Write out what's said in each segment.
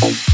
Thank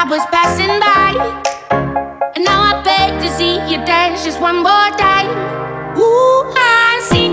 I was passing by. And now I beg to see you dance just one more time. Ooh, I see.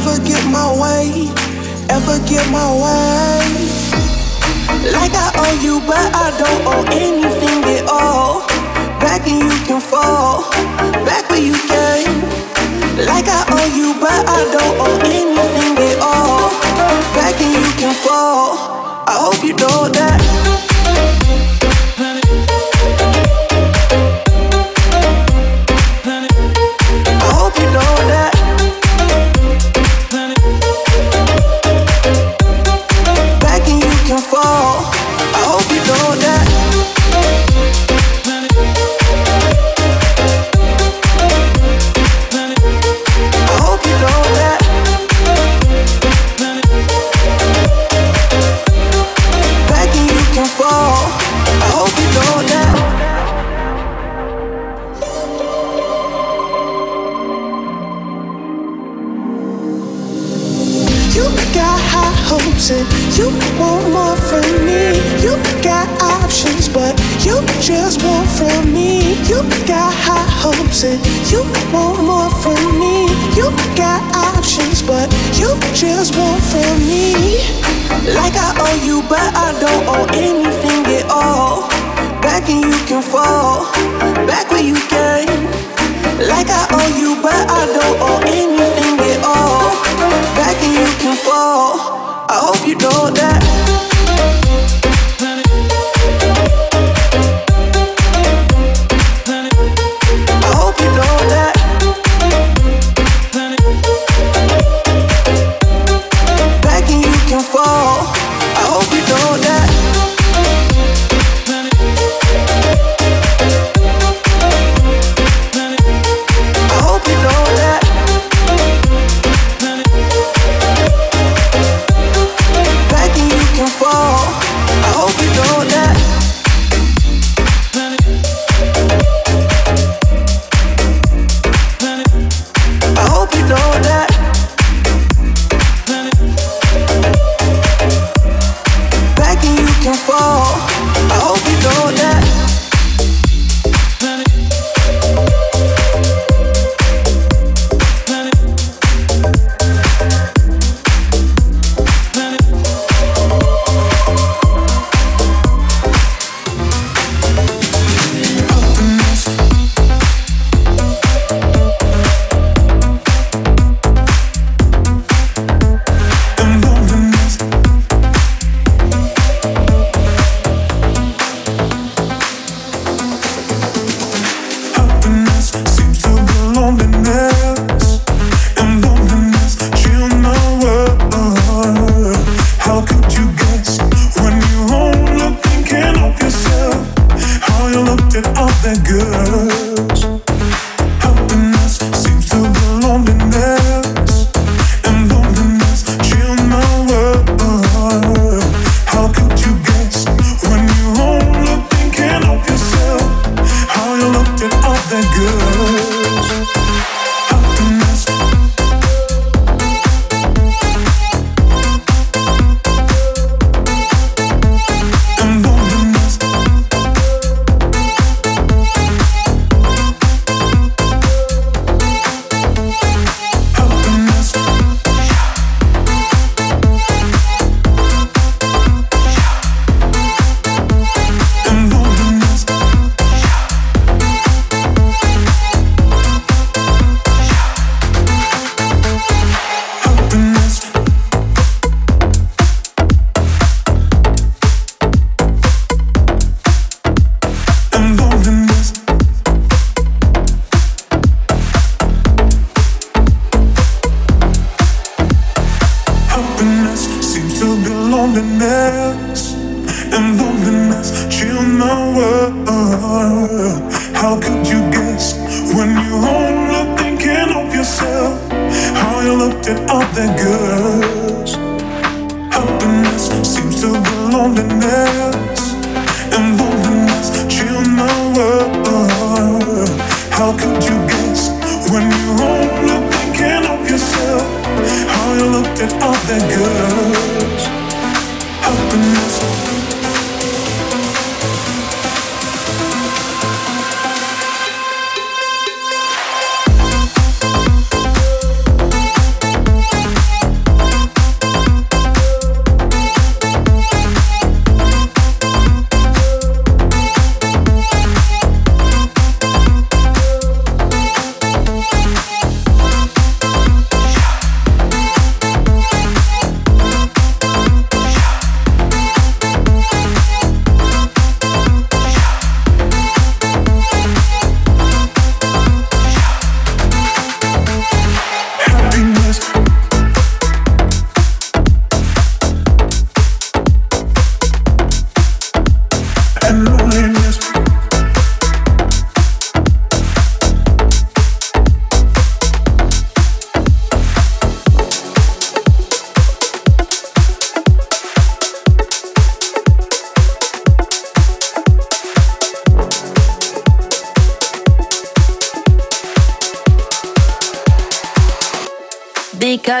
ever get my way, ever get my way. Like I owe you, but I don't owe anything at all. Back and you can fall, back where you came. Like I owe you, but I don't owe anything at all. Back and you can fall. I hope you know that.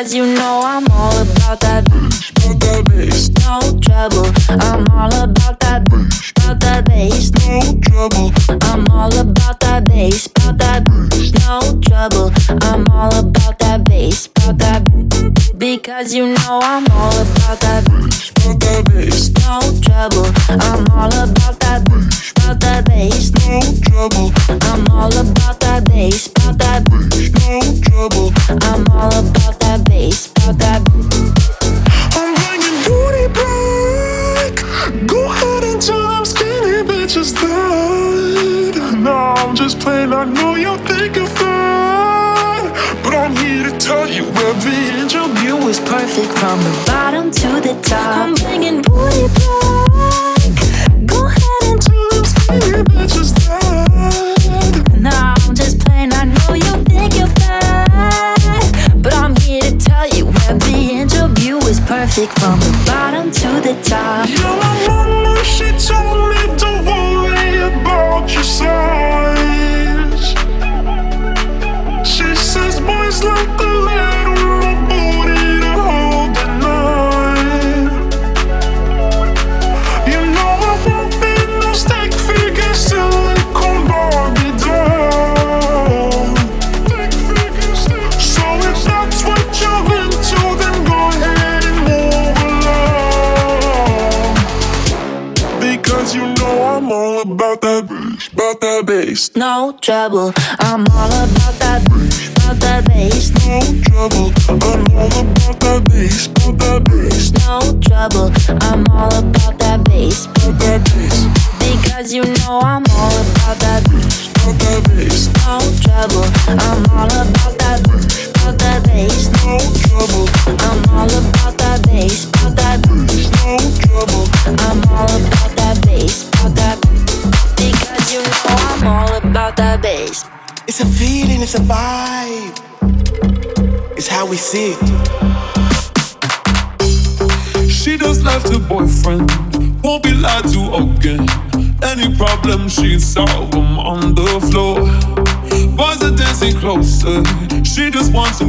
Cause you know music from the trouble. I'm all about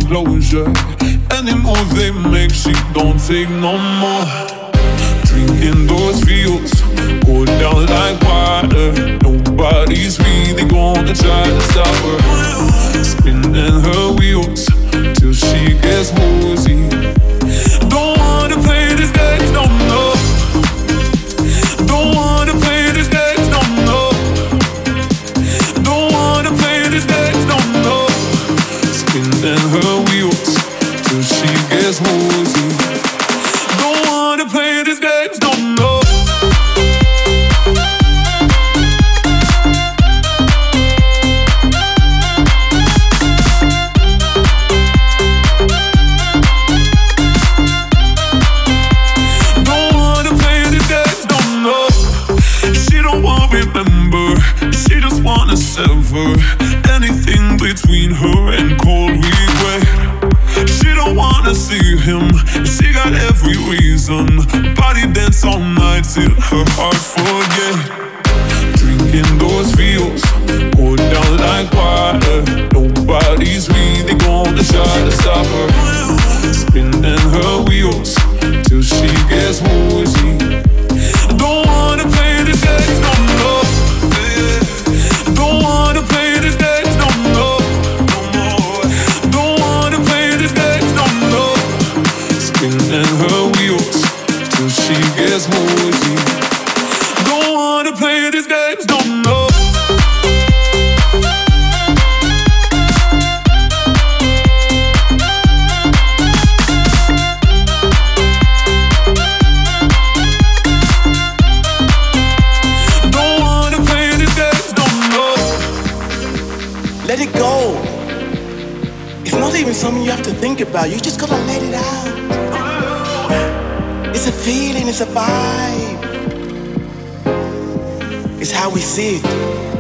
closure anymore. They make she don't take no more. Drinking those fields, go down like water. Nobody's really gonna try to stop her. even something you have to think about. You just gotta let it out. It's a feeling, it's a vibe. It's how we see it.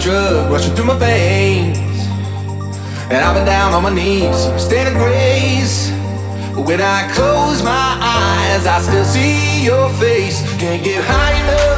drug rushing through my veins. And I've been down on my knees in a grace. But when I close my eyes, I still see your face. Can't get high enough.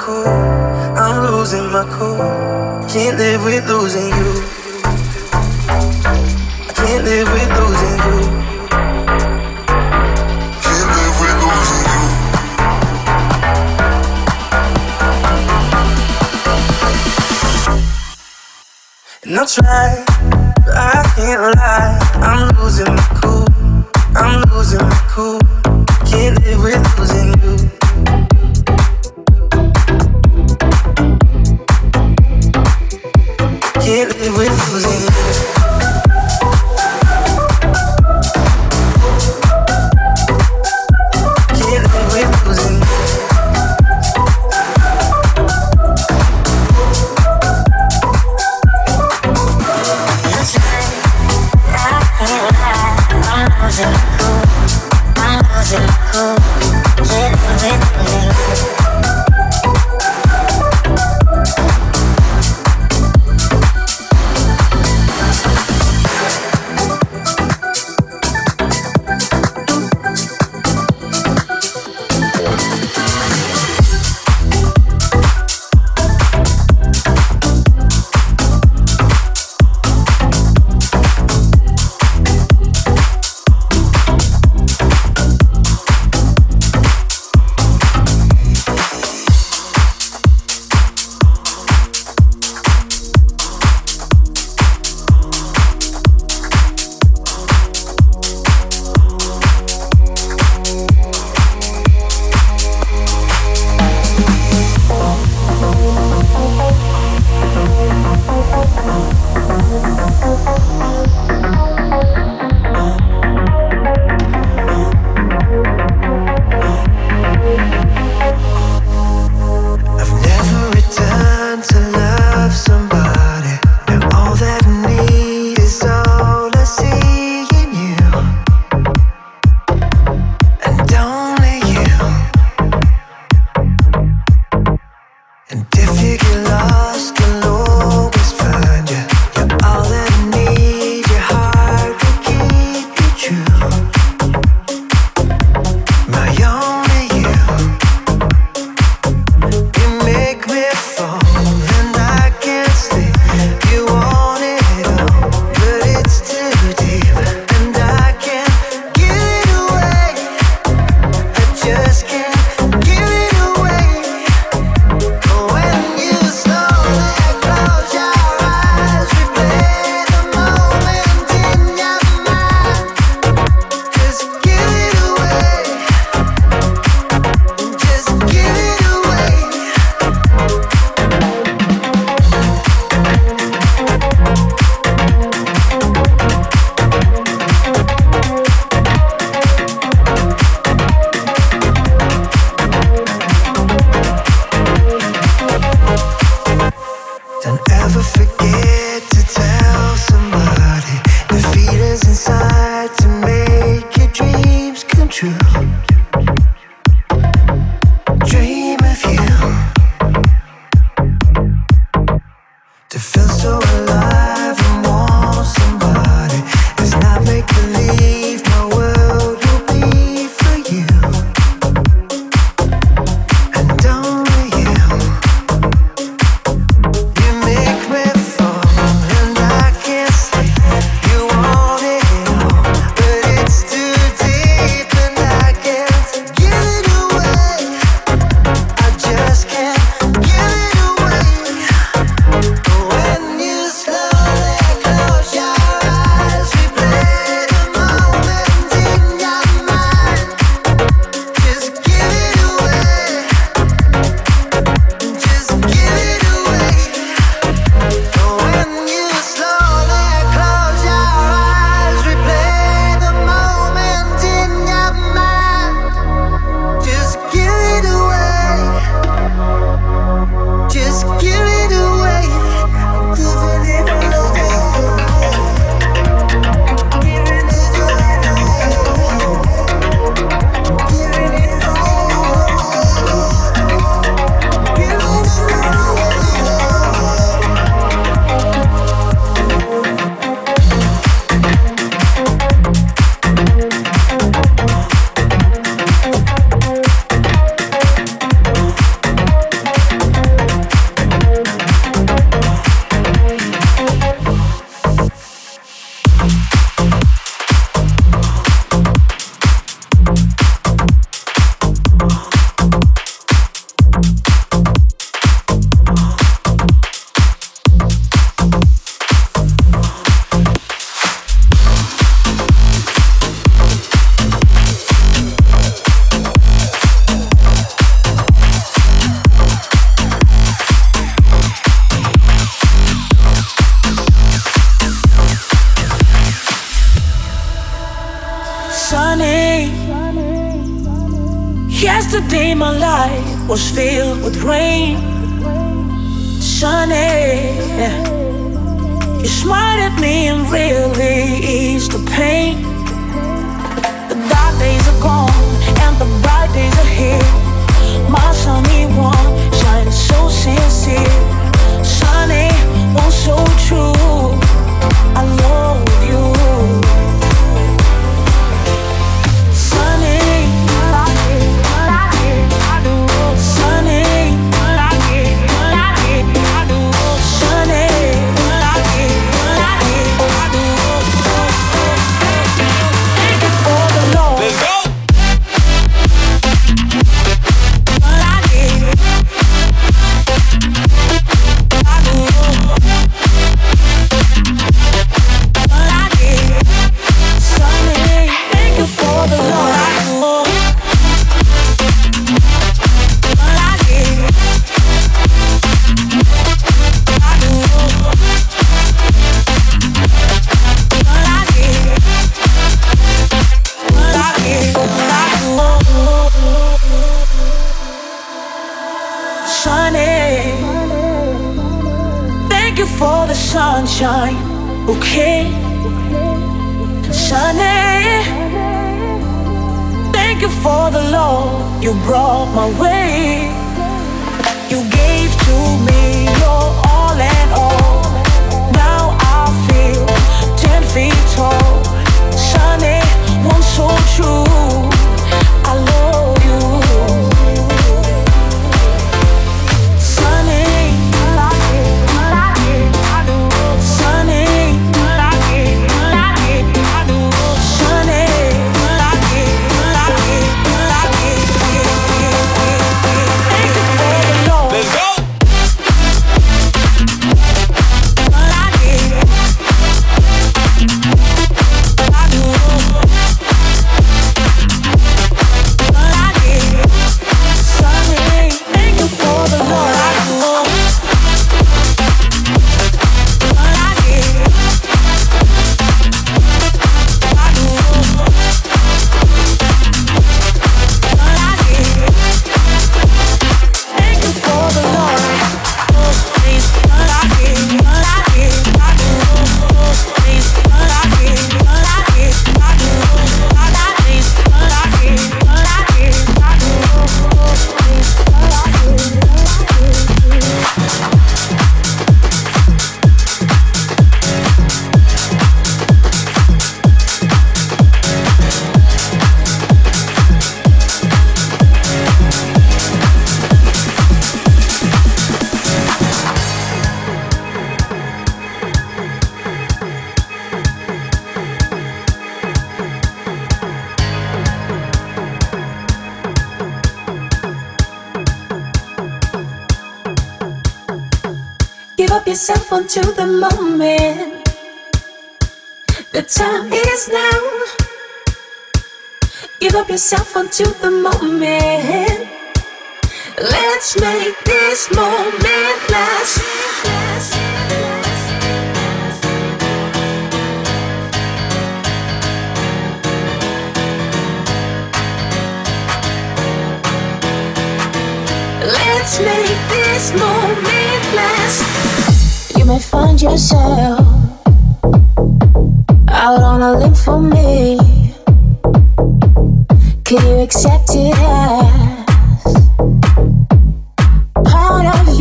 cool. I'm losing my cool. Can't live with losing you.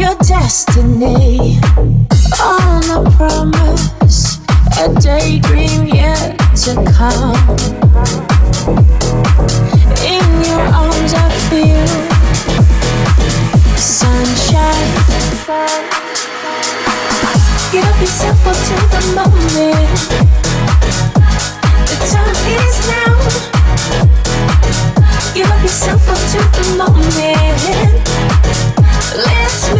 Your destiny? On a promise, a daydream yet to come. In your arms, I feel sunshine. Up yourself onto the moment. The time is now. Give up yourself onto the moment. Let's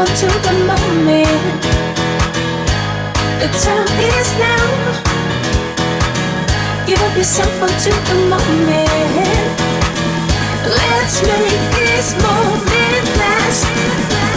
onto the moment. The time is now. Give up yourself onto the moment. Let's make this moment last.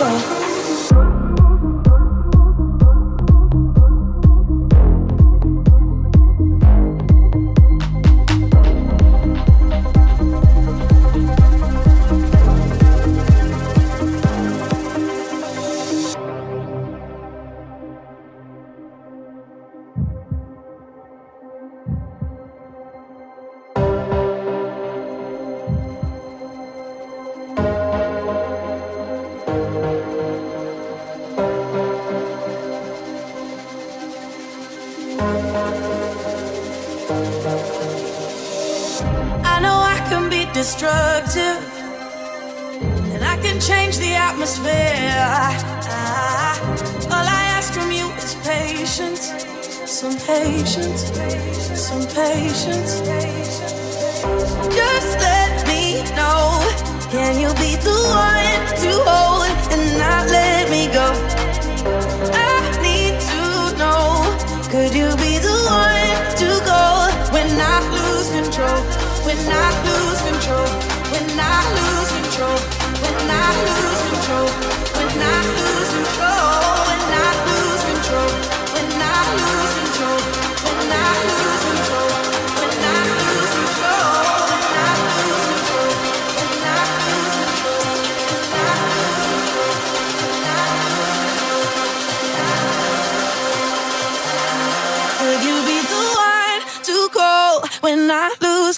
When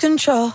control.